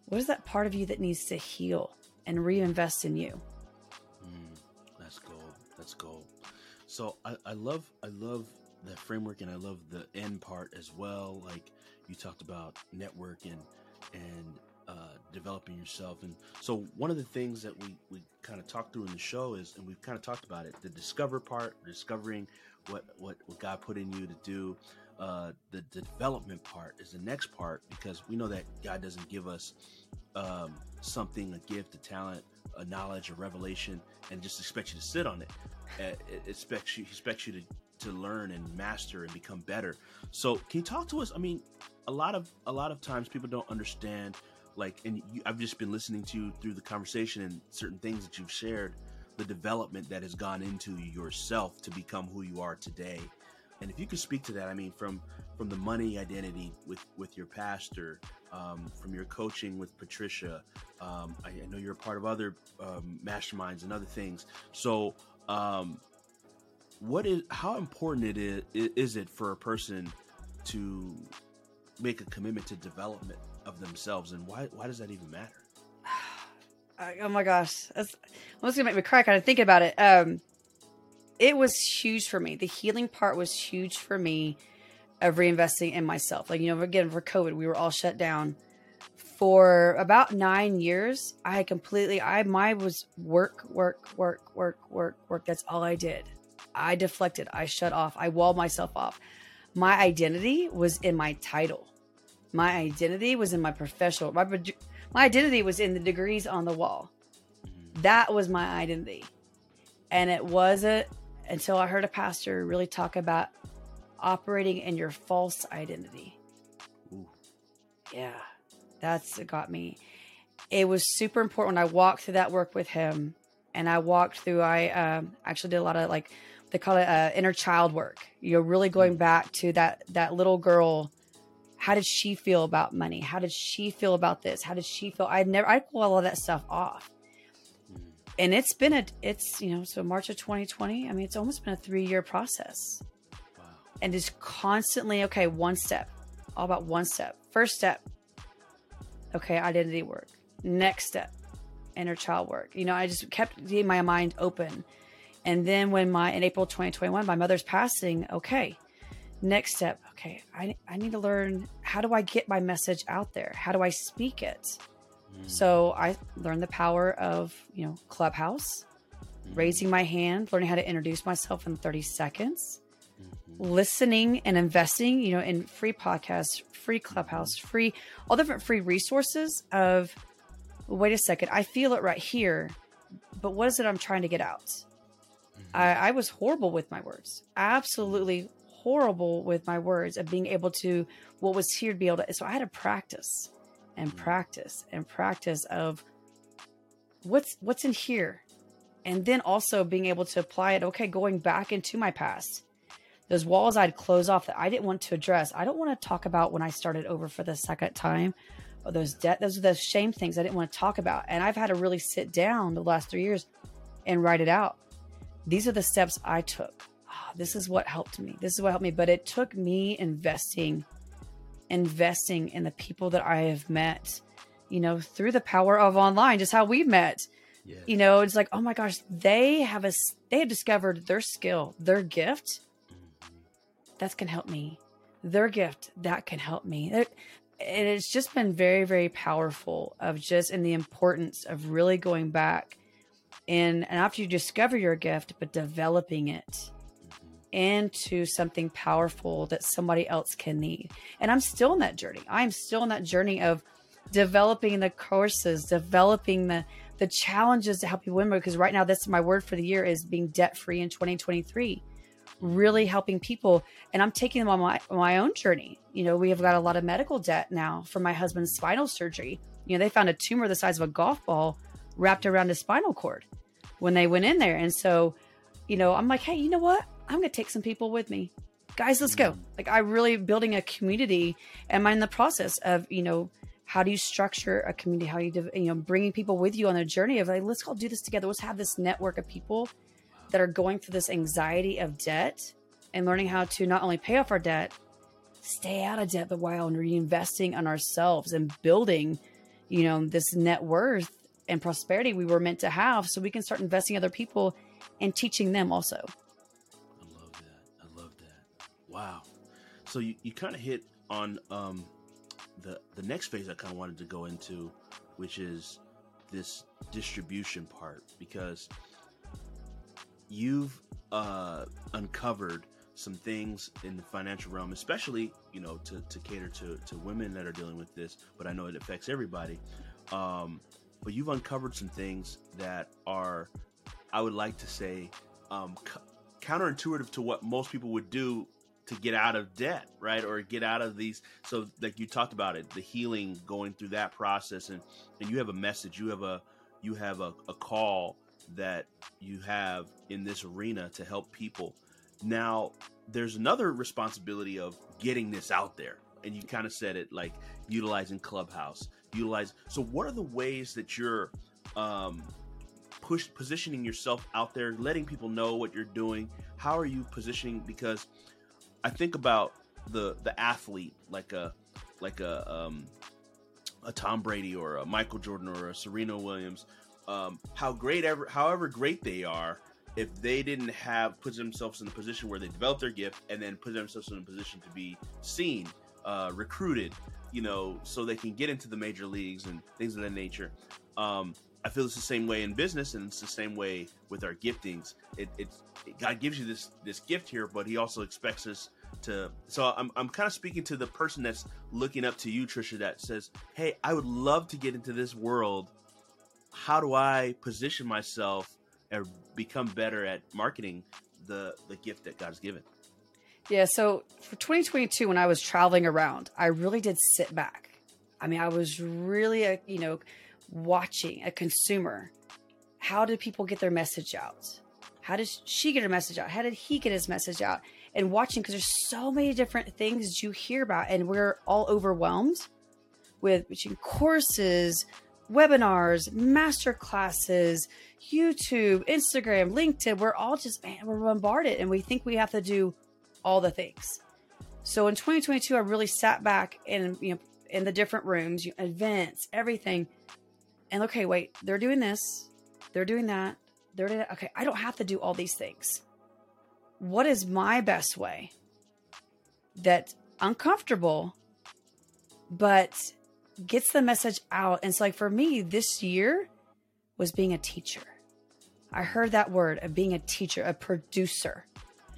what is that part of you that needs to heal and reinvest in you? Mm, that's gold. That's gold. So I, I love I love that framework and I love the end part as well. Like you talked about networking and uh, developing yourself. And so one of the things that we, we kind of talked through in the show is, and we've kind of talked about it, the discover part, discovering what, what, what God put in you to do. Uh, the, development part is the next part because we know that God doesn't give us um, something, a gift, a talent, a knowledge, a revelation, and just expect you to sit on it. Uh, it expects you, expects you to, to learn and master and become better. So, can you talk to us? I mean, a lot of a lot of times people don't understand, like, and you, I've just been listening to you through the conversation and certain things that you've shared, the development that has gone into yourself to become who you are today. And if you could speak to that, I mean, from from the money identity with with your pastor, um, from your coaching with Patricia, um, I, I, know you're a part of other um, masterminds and other things. So, um, what is how important it is is it for a person to make a commitment to development of themselves, and why why does that even matter? oh my gosh, that's almost gonna make me cry kind of thinking about it. Um, it was huge for me. The healing part was huge for me of reinvesting in myself. Like, you know, again, for COVID, we were all shut down for about nine years. I completely, I, my was work, work, work, work, work, work. That's all I did. I deflected. I shut off. I walled myself off. My identity was in my title. My identity was in my professional, my, my identity was in the degrees on the wall. Mm-hmm. That was my identity. And it wasn't until I heard a pastor really talk about operating in your false identity. Ooh. Yeah, that's got me. It was super important when I walked through that work with him, and I walked through. I um, actually did a lot of like they call it uh, inner child work. You're really going back to that that little girl. How did she feel about money? How did she feel about this? How did she feel? I never I pull all of that stuff off and it's been a it's you know so march of 2020 i mean it's almost been a three year process. Wow. and just constantly okay one step all about one step. First step okay identity work. Next step inner child work. You know i just kept getting my mind open. And then when my in april 2021 my mother's passing okay next step okay i, I need to learn how do i get my message out there? How do i speak it Mm. so I learned the power of, you know, Clubhouse. raising my hand, learning how to introduce myself in 30 seconds, Mm-hmm. listening and investing, you know, in free podcasts, free clubhouse, free, all different free resources of, wait a second, I feel it right here, but what is it I'm trying to get out? I, I was horrible with my words, absolutely horrible with my words of being able to, what was here to be able to, so I had to practice and mm-hmm. practice and practice of what's, what's in here. And then also being able to apply it, okay, going back into my past those walls I'd close off that I didn't want to address. I don't want to talk about when I started over for the second time or those debt, those are the shame things I didn't want to talk about. And I've had to really sit down the last three years and write it out. These are the steps I took. Oh, this is what helped me. This is what helped me. But it took me investing, investing in the people that I have met, you know, through the power of online, just how we've met. Yes. You know, it's like, oh my gosh, they have a, they have discovered their skill, their gift mm-hmm. that can help me. Their gift that can help me. It, and it's just been very, very powerful of just in the importance of really going back and, and after you discover your gift, but developing it into something powerful that somebody else can need. And I'm still in that journey. I'm still in that journey of developing the courses, developing the the challenges to help you win because right now that's my word for the year is being debt free in 2023 really helping people. And i'm taking them on my, my own journey. You know we have got a lot of medical debt now from my husband's spinal surgery. You know they found a tumor the size of a golf ball wrapped around his spinal cord when they went in there. And so you know i'm like hey you know what i'm gonna take some people with me. Guys let's go. Mm. Like i really building a community am i in the process of you know how do you structure a community? How you you know bringing people with you on a journey of like let's all do this together. Let's have this network of people that are going through this anxiety of debt and learning how to not only pay off our debt stay out of debt but while and reinvesting on ourselves and building you know this net worth and prosperity we were meant to have so we can start investing other people and teaching them also Wow. So you, you kind of hit on um, the the next phase I kind of wanted to go into, which is this distribution part, because you've uh, uncovered some things in the financial realm, especially you know to, to cater to, to women that are dealing with this, but I know it affects everybody. Um, but you've uncovered some things that are, I would like to say, um, counterintuitive to what most people would do to get out of debt, right? Or get out of these. So, like you talked about it, the healing, going through that process, and and you have a message, you have a you have a, a call that you have in this arena to help people. Now, there's another responsibility of getting this out there, and you kind of said it like utilizing Clubhouse, utilize. So, what are the ways that you're um, push positioning yourself out there, letting people know what you're doing? How are you positioning? Because I think about the the athlete, like a like a um, a Tom Brady or a Michael Jordan or a Serena Williams. Um, how great ever, however great they are, if they didn't have put themselves in a position where they develop their gift and then put themselves in a position to be seen, uh, recruited, you know, so they can get into the major leagues and things of that nature. Um, I feel it's the same way in business, and it's the same way with our giftings. It, it, God gives you this this gift here, but He also expects us to. So I'm I'm kind of speaking to the person that's looking up to you, Tricia, that says, "Hey, I would love to get into this world. How do I position myself and become better at marketing the the gift that God's given?" Yeah. So for 2022, when I was traveling around, I really did sit back. I mean, I was really, you know, watching a consumer. How did people get their message out? How did she get her message out? How did he get his message out? And watching because there's so many different things you hear about, and we're all overwhelmed with between courses, webinars, master classes, YouTube, Instagram, LinkedIn. We're all just man, we're bombarded, and we think we have to do all the things. So in 2022, I really sat back and you know in the different rooms, you, events, everything, and okay, wait, they're doing this, they're doing that, they're doing that. Okay, I don't have to do all these things. What is my best way? That uncomfortable, but gets the message out. And so, like for me, this year was being a teacher. I heard that word of being a teacher, a producer,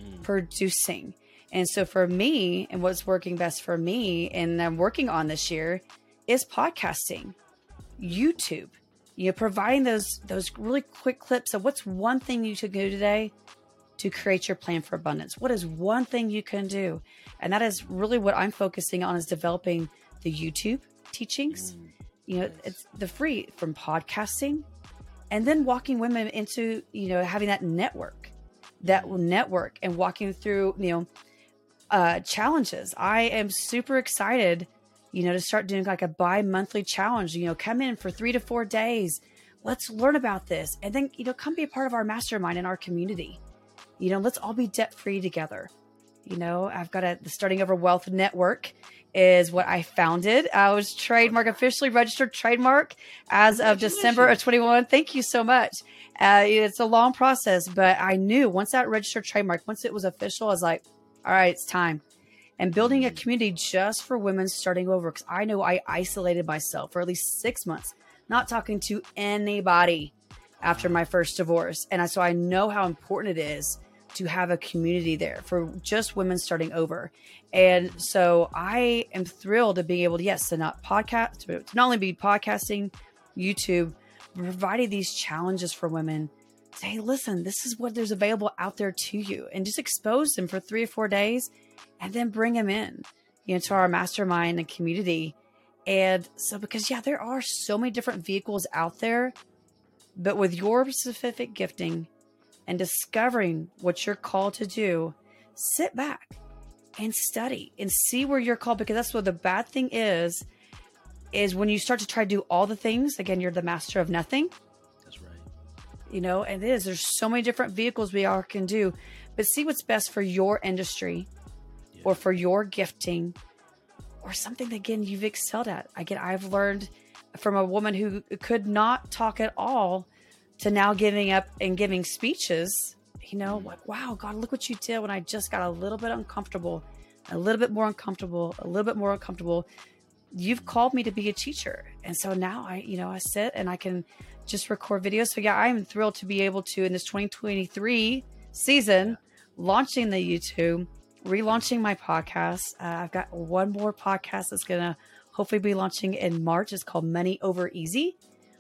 mm. producing. And so for me, and what's working best for me, and I'm working on this year, is podcasting, YouTube. You know, providing those those really quick clips of what's one thing you could do today to create your plan for abundance. What is one thing you can do? And that is really what I'm focusing on is developing the YouTube teachings. Mm, you know, it's the free from podcasting and then walking women into, you know, having that network, that network and walking through, you know, uh, challenges. I am super excited, you know, to start doing like a bi monthly challenge. You know, come in for three to four days. Let's learn about this. And then, you know, come be a part of our mastermind in our community. You know, let's all be debt free together. You know, I've got a the Starting Over Wealth Network is what I founded. I was trademark officially registered trademark as of December of 21. Thank you so much. Uh, it's a long process, but I knew once that registered trademark, once it was official, I was like, all right, it's time. And building a mm. community just for women starting over. Cause I know I isolated myself for at least six months, not talking to anybody after my first divorce. And so I know how important it is to have a community there for just women starting over. And so I am thrilled to be able to, yes, to not podcast, to not only be podcasting, YouTube, providing these challenges for women say, listen, this is what there's available out there to you, and just expose them for three or four days, and then bring them in, you know, to our mastermind and community. And so, because yeah, there are so many different vehicles out there, but with your specific gifting and discovering what you're called to do, sit back and study and see where you're called. Because that's what the bad thing is, is when you start to try to do all the things. Again, you're the master of nothing that's right you know, and it is. There's so many different vehicles we all can do, but see what's best for your industry yeah. or for your gifting or something that, again, you've excelled at. Again, I've learned from a woman who could not talk at all to now giving up and giving speeches, you know, mm. like, wow, God, look what you did when I just got a little bit uncomfortable, a little bit more uncomfortable, a little bit more uncomfortable. You've called me to be a teacher. And so now I, you know, I sit and I can just record videos. So yeah, I'm thrilled to be able to in this 2023 season launching the YouTube, relaunching my podcast. Uh, I've got one more podcast that's gonna hopefully be launching in March. It's called Money Over Easy,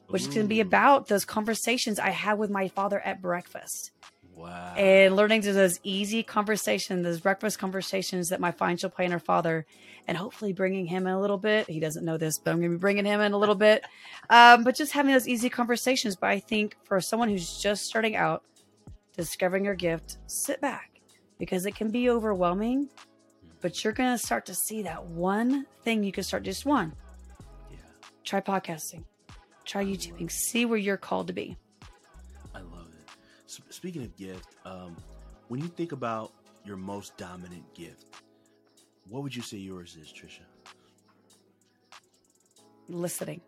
which Ooh. is gonna be about those conversations I had with my father at breakfast. Wow. And learning to those easy conversations, those breakfast conversations that my financial planner father and hopefully bringing him in a little bit. He doesn't know this, but I'm going to be bringing him in a little bit. Um, but just having those easy conversations. But I think for someone who's just starting out, discovering your gift, sit back because it can be overwhelming. But you're going to start to see that one thing you can start just one. Yeah. Try podcasting, try YouTubing, see where you're called to be. I love it. speaking of gift, um, when you think about your most dominant gift, what would you say yours is, Tricia? Listening.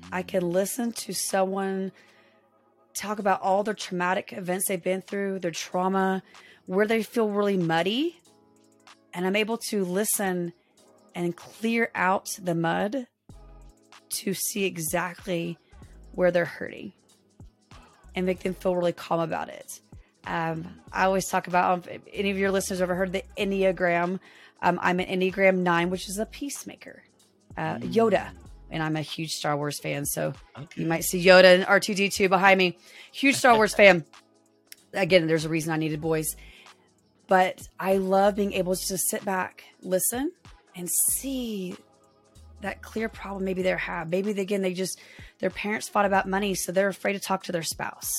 Mm. I can listen to someone talk about all their traumatic events they've been through, their trauma, where they feel really muddy. And I'm able to listen and clear out the mud to see exactly where they're hurting and make them feel really calm about it. Um, I always talk about, um, any of your listeners ever heard the Enneagram? Um, I'm an Enneagram 9, which is a peacemaker. Uh, mm. Yoda. And I'm a huge Star Wars fan. So okay. you might see Yoda and R2D2 behind me. Huge Star Wars fan. Again, there's a reason I needed boys. But I love being able to just sit back, listen, and see that clear problem maybe they have. Maybe they, again, they just, their parents fought about money. So they're afraid to talk to their spouse.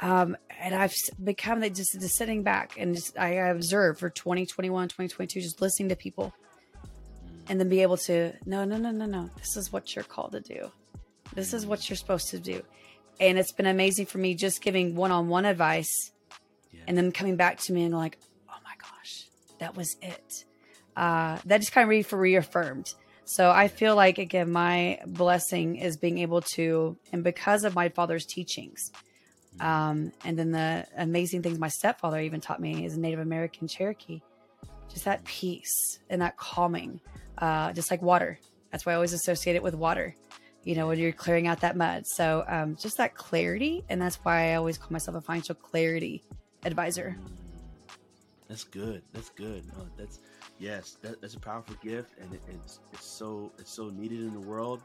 Um, and I've become that just, just sitting back and just I observe for 2021, 2022, just listening to people and then be able to, no, no, no, no, no. This is what you're called to do. This is what you're supposed to do. And it's been amazing for me just giving one on one advice yeah. and then coming back to me and like, oh my gosh, that was it. Uh, that just kind of re- reaffirmed. So I feel like, again, my blessing is being able to, and because of my father's teachings, um, and then the amazing things my stepfather even taught me as a Native American Cherokee, just that peace and that calming, uh, just like water. That's why I always associate it with water. you know, when you're clearing out that mud. So um, just that clarity. And that's why I always call myself a financial clarity advisor. That's good. That's good. No, that's yes, that, that's a powerful gift, and it, it's it's so it's so needed in the world.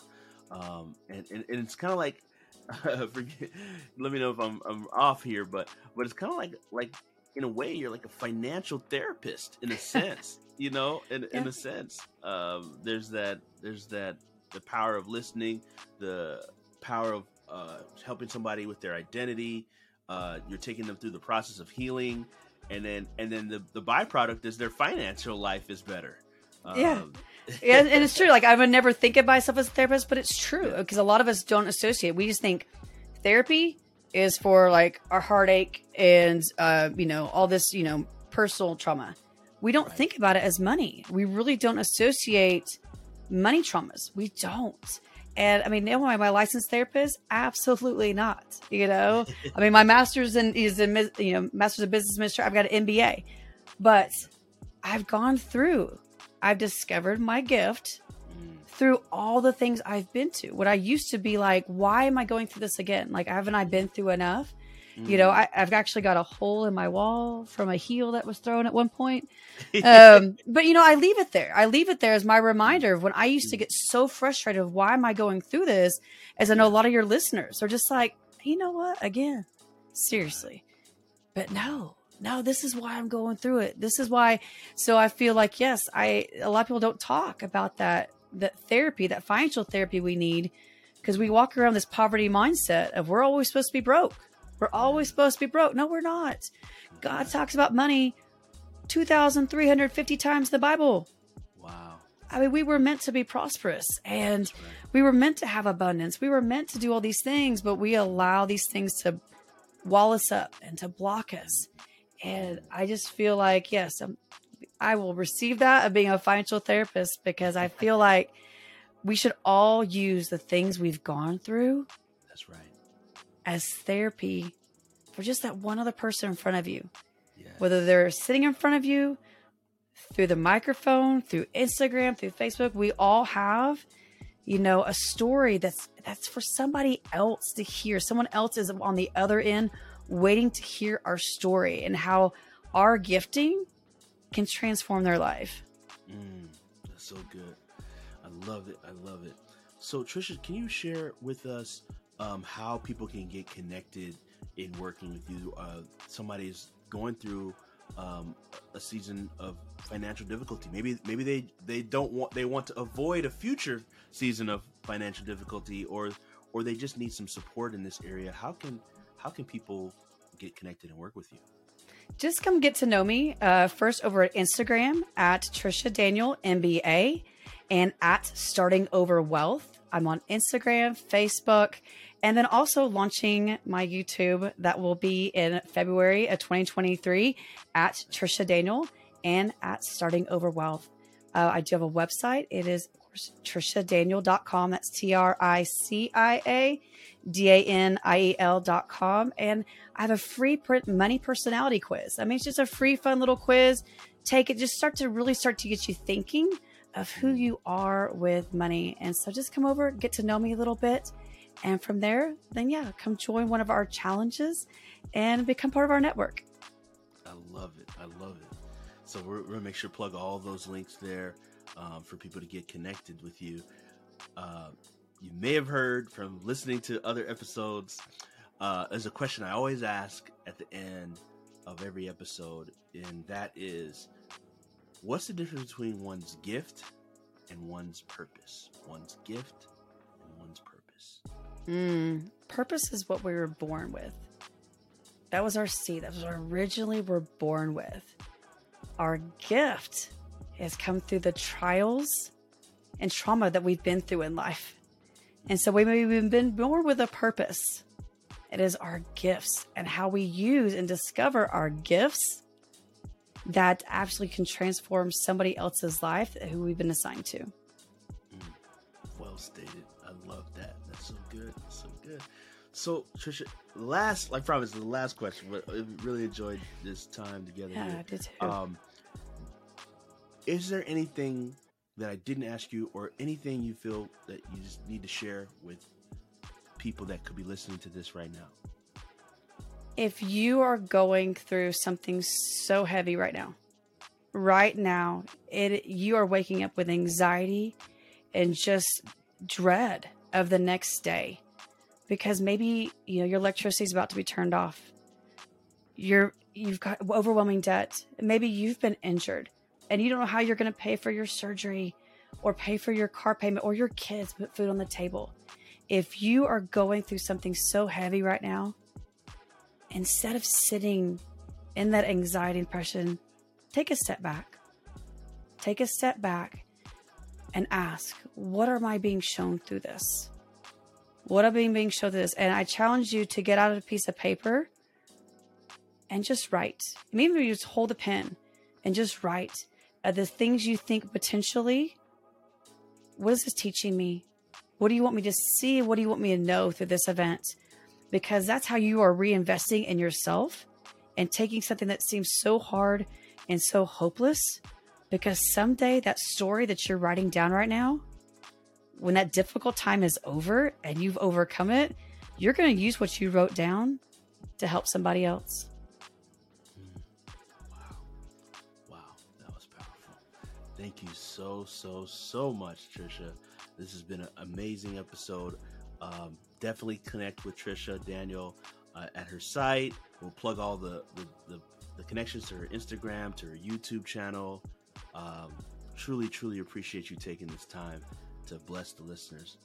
Um, and, and, and it's kind of like, forget, let me know if I'm I'm off here, but but it's kind of like like in a way you're like a financial therapist in a sense, you know, in yeah. in a sense. Um, there's that there's that the power of listening, the power of uh, helping somebody with their identity. Uh, you're taking them through the process of healing, and then and then the the byproduct is their financial life is better. Um, yeah. yeah, and it's true. Like I would never think of myself as a therapist, but it's true because a lot of us don't associate. We just think therapy is for like our heartache and uh, you know all this you know personal trauma. We don't right. think about it as money. We really don't associate money traumas. We don't. And I mean, am I my licensed therapist? Absolutely not. You know, I mean, my master's in is in you know master's of business administration. I've got an MBA, but I've gone through. I've discovered my gift mm. through all the things I've been to. What I used to be like, why am I going through this again? Like, haven't I been through enough? Mm. You know, mm. I, have actually got a hole in my wall from a heel that was thrown at one point. Um, but you know, I leave it there. I leave it there as my reminder of when I used to get so frustrated of why am I going through this? As I know a lot of your listeners are just like, you know what? Again, seriously. But no, no, this is why I'm going through it. This is why. So I feel like, yes, I, a lot of people don't talk about that, that therapy, that financial therapy we need because we walk around this poverty mindset of we're always supposed to be broke. We're always supposed to be broke. No, we're not. God talks about money 2,350 times in the Bible. Wow. I mean, we were meant to be prosperous and right. we were meant to have abundance. We were meant to do all these things, but we allow these things to wall us up and to block us. And I just feel like, yes, I'm, I will receive that of being a financial therapist because I feel like we should all use the things we've gone through. That's right as therapy for just that one other person in front of you. Yes. Whether they're sitting in front of you through the microphone, through Instagram, through Facebook, we all have, you know, a story that's that's for somebody else to hear. Someone else is on the other end waiting to hear our story and how our gifting can transform their life. Mm, that's so good. I love it. I love it. So, Tricia, can you share with us um, how people can get connected in working with you. Uh, somebody's going through um, a season of financial difficulty. Maybe maybe they they don't want they want to avoid a future season of financial difficulty, or or they just need some support in this area. How can how can people get connected and work with you? Just come get to know me uh, first over at Instagram at Tricia Daniel MBA and at Starting Over Wealth. I'm on Instagram, Facebook, and then also launching my YouTube that will be in February of 2023 at Tricia Daniel and at Starting Over Wealth. Uh, I do have a website. It is, triciadaniel.com. That's T R I C I A D A N I E L.com. And I have a free print money personality quiz. I mean, it's just a free, fun little quiz. Take it, just start to really start to get you thinking of who you are with money. And so just come over, get to know me a little bit and from there, then yeah, come join one of our challenges and become part of our network. I love it. I love it. So we're, we're gonna make sure to plug all those links there um, for people to get connected with you. Uh, you may have heard from listening to other episodes. Uh, there's a question I always ask at the end of every episode, and that is, what's the difference between one's gift and one's purpose? One's gift and one's purpose. Mm, purpose is what we were born with. That was our seed. That was what originally we're born with. Our gift has come through the trials and trauma that we've been through in life. And so we we've been born with a purpose. It is our gifts and how we use and discover our gifts that actually can transform somebody else's life who we've been assigned to. Mm, well stated. Good. So Tricia, last, like, promise, the last question. But I really enjoyed this time together. Yeah. I did too. Um, is there anything that I didn't ask you, or anything you feel that you just need to share with people that could be listening to this right now? If you are going through something so heavy right now, right now, it you are waking up with anxiety and just dread of the next day because maybe you know your electricity is about to be turned off. You're you've got overwhelming debt. Maybe you've been injured and you don't know how you're going to pay for your surgery or pay for your car payment or your kids put food on the table. If you are going through something so heavy right now, instead of sitting in that anxiety and depression, take a step back. Take a step back and ask, what am I being shown through this? What I'm I being shown this? And I challenge you to get out a piece of paper and just write. Maybe you just hold a pen and just write uh, the things you think potentially. What is this teaching me? What do you want me to see? What do you want me to know through this event? Because that's how you are reinvesting in yourself and taking something that seems so hard and so hopeless. Because someday that story that you're writing down right now, when that difficult time is over and you've overcome it, you're going to use what you wrote down to help somebody else. Wow. Wow. That was powerful. Thank you so, so, so much, Tricia. This has been an amazing episode. Um, definitely connect with Tricia Daniel uh, at her site. We'll plug all the, the, the, the, connections to her Instagram, to her YouTube channel. Um, truly, truly appreciate you taking this time to bless the listeners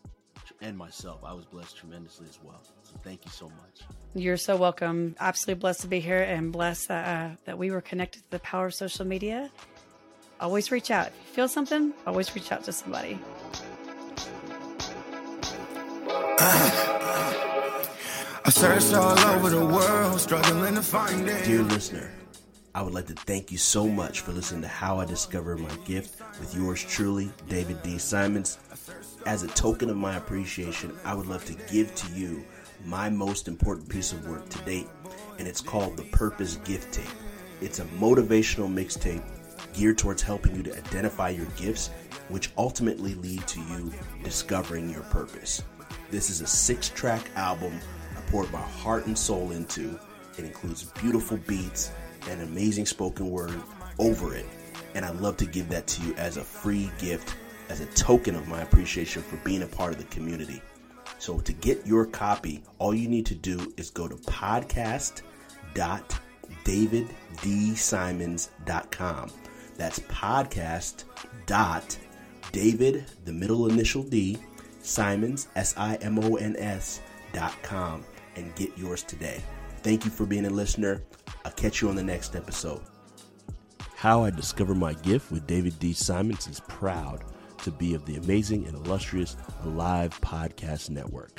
and myself. I was blessed tremendously as well. So thank you so much. You're so welcome. Absolutely blessed to be here and blessed uh, that we were connected to the power of social media always reach out. If you feel something, always reach out to somebody. I searched all over the world, struggling to find it. Dear listener, I would like to thank you so much for listening to How I Discovered My Gift with yours truly, David D. Simons. As a token of my appreciation, I would love to give to you my most important piece of work to date, and it's called the Purpose Gift Tape. It's a motivational mixtape geared towards helping you to identify your gifts, which ultimately lead to you discovering your purpose. This is a six track album I poured my heart and soul into. It includes beautiful beats and amazing spoken word over it. And I'd love to give that to you as a free gift, as a token of my appreciation for being a part of the community. So to get your copy, all you need to do is go to podcast.davidesimons.com. That's podcast dot David, the middle initial D, Simons, S I M O N S dot com, and get yours today. Thank you for being a listener. I'll catch you on the next episode. How I Discovered My Gift with David D. Simons is proud to be of the amazing and illustrious Alive Podcast Network.